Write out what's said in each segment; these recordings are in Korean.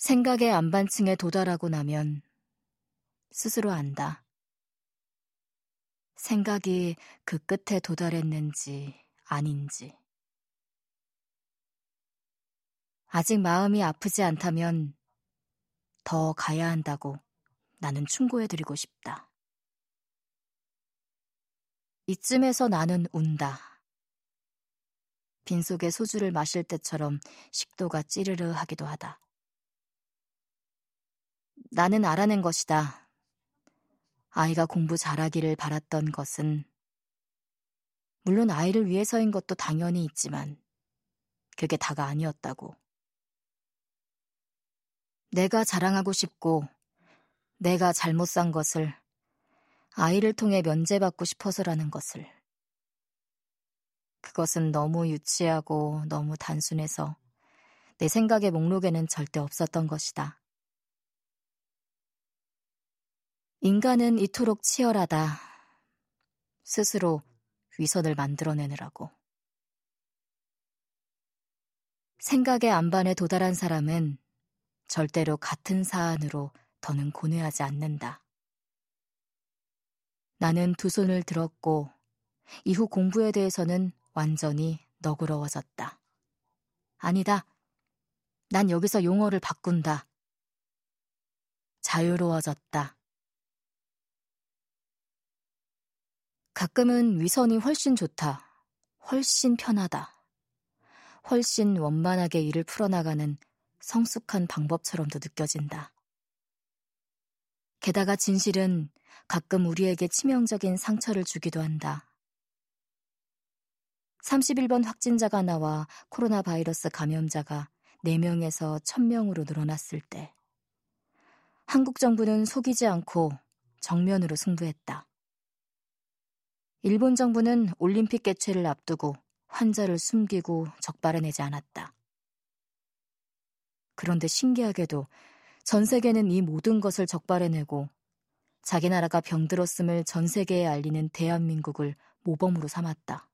생각의 안반층에 도달하고 나면 스스로 안다. 생각이 그 끝에 도달했는지 아닌지. 아직 마음이 아프지 않다면 더 가야 한다고 나는 충고해드리고 싶다. 이쯤에서 나는 운다. 빈속에 소주를 마실 때처럼 식도가 찌르르 하기도 하다. 나는 알아낸 것이다. 아이가 공부 잘하기를 바랐던 것은 물론 아이를 위해서인 것도 당연히 있지만 그게 다가 아니었다고. 내가 자랑하고 싶고 내가 잘못 산 것을 아이를 통해 면제받고 싶어서라는 것을. 그것은 너무 유치하고 너무 단순해서 내 생각의 목록에는 절대 없었던 것이다. 인간은 이토록 치열하다. 스스로 위선을 만들어내느라고. 생각의 안반에 도달한 사람은 절대로 같은 사안으로 더는 고뇌하지 않는다. 나는 두 손을 들었고 이후 공부에 대해서는 완전히 너그러워졌다. 아니다. 난 여기서 용어를 바꾼다. 자유로워졌다. 가끔은 위선이 훨씬 좋다. 훨씬 편하다. 훨씬 원만하게 일을 풀어나가는 성숙한 방법처럼도 느껴진다. 게다가 진실은 가끔 우리에게 치명적인 상처를 주기도 한다. 31번 확진자가 나와 코로나 바이러스 감염자가 4명에서 1000명으로 늘어났을 때, 한국 정부는 속이지 않고 정면으로 승부했다. 일본 정부는 올림픽 개최를 앞두고 환자를 숨기고 적발해내지 않았다. 그런데 신기하게도 전 세계는 이 모든 것을 적발해내고 자기 나라가 병들었음을 전 세계에 알리는 대한민국을 모범으로 삼았다.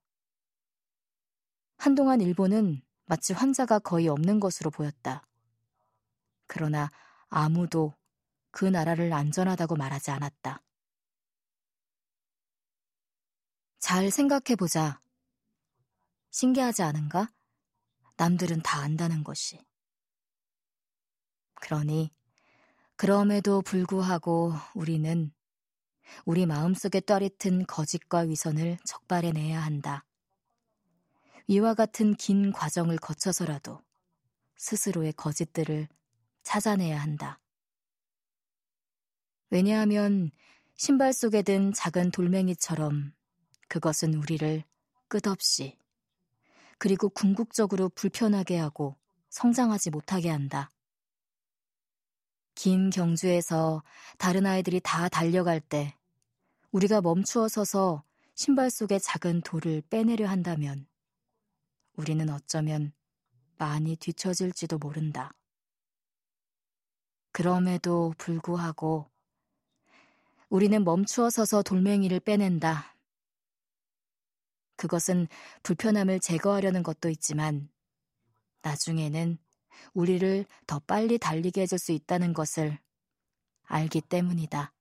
한동안 일본은 마치 환자가 거의 없는 것으로 보였다. 그러나 아무도 그 나라를 안전하다고 말하지 않았다. 잘 생각해보자. 신기하지 않은가? 남들은 다 안다는 것이. 그러니, 그럼에도 불구하고 우리는 우리 마음속에 떠릿은 거짓과 위선을 적발해내야 한다. 이와 같은 긴 과정을 거쳐서라도 스스로의 거짓들을 찾아내야 한다. 왜냐하면 신발 속에 든 작은 돌멩이처럼 그것은 우리를 끝없이 그리고 궁극적으로 불편하게 하고 성장하지 못하게 한다. 긴 경주에서 다른 아이들이 다 달려갈 때 우리가 멈추어 서서 신발 속의 작은 돌을 빼내려 한다면 우리는 어쩌면 많이 뒤처질지도 모른다. 그럼에도 불구하고 우리는 멈추어 서서 돌멩이를 빼낸다. 그것은 불편함을 제거하려는 것도 있지만 나중에는 우리를 더 빨리 달리게 해줄 수 있다는 것을 알기 때문이다.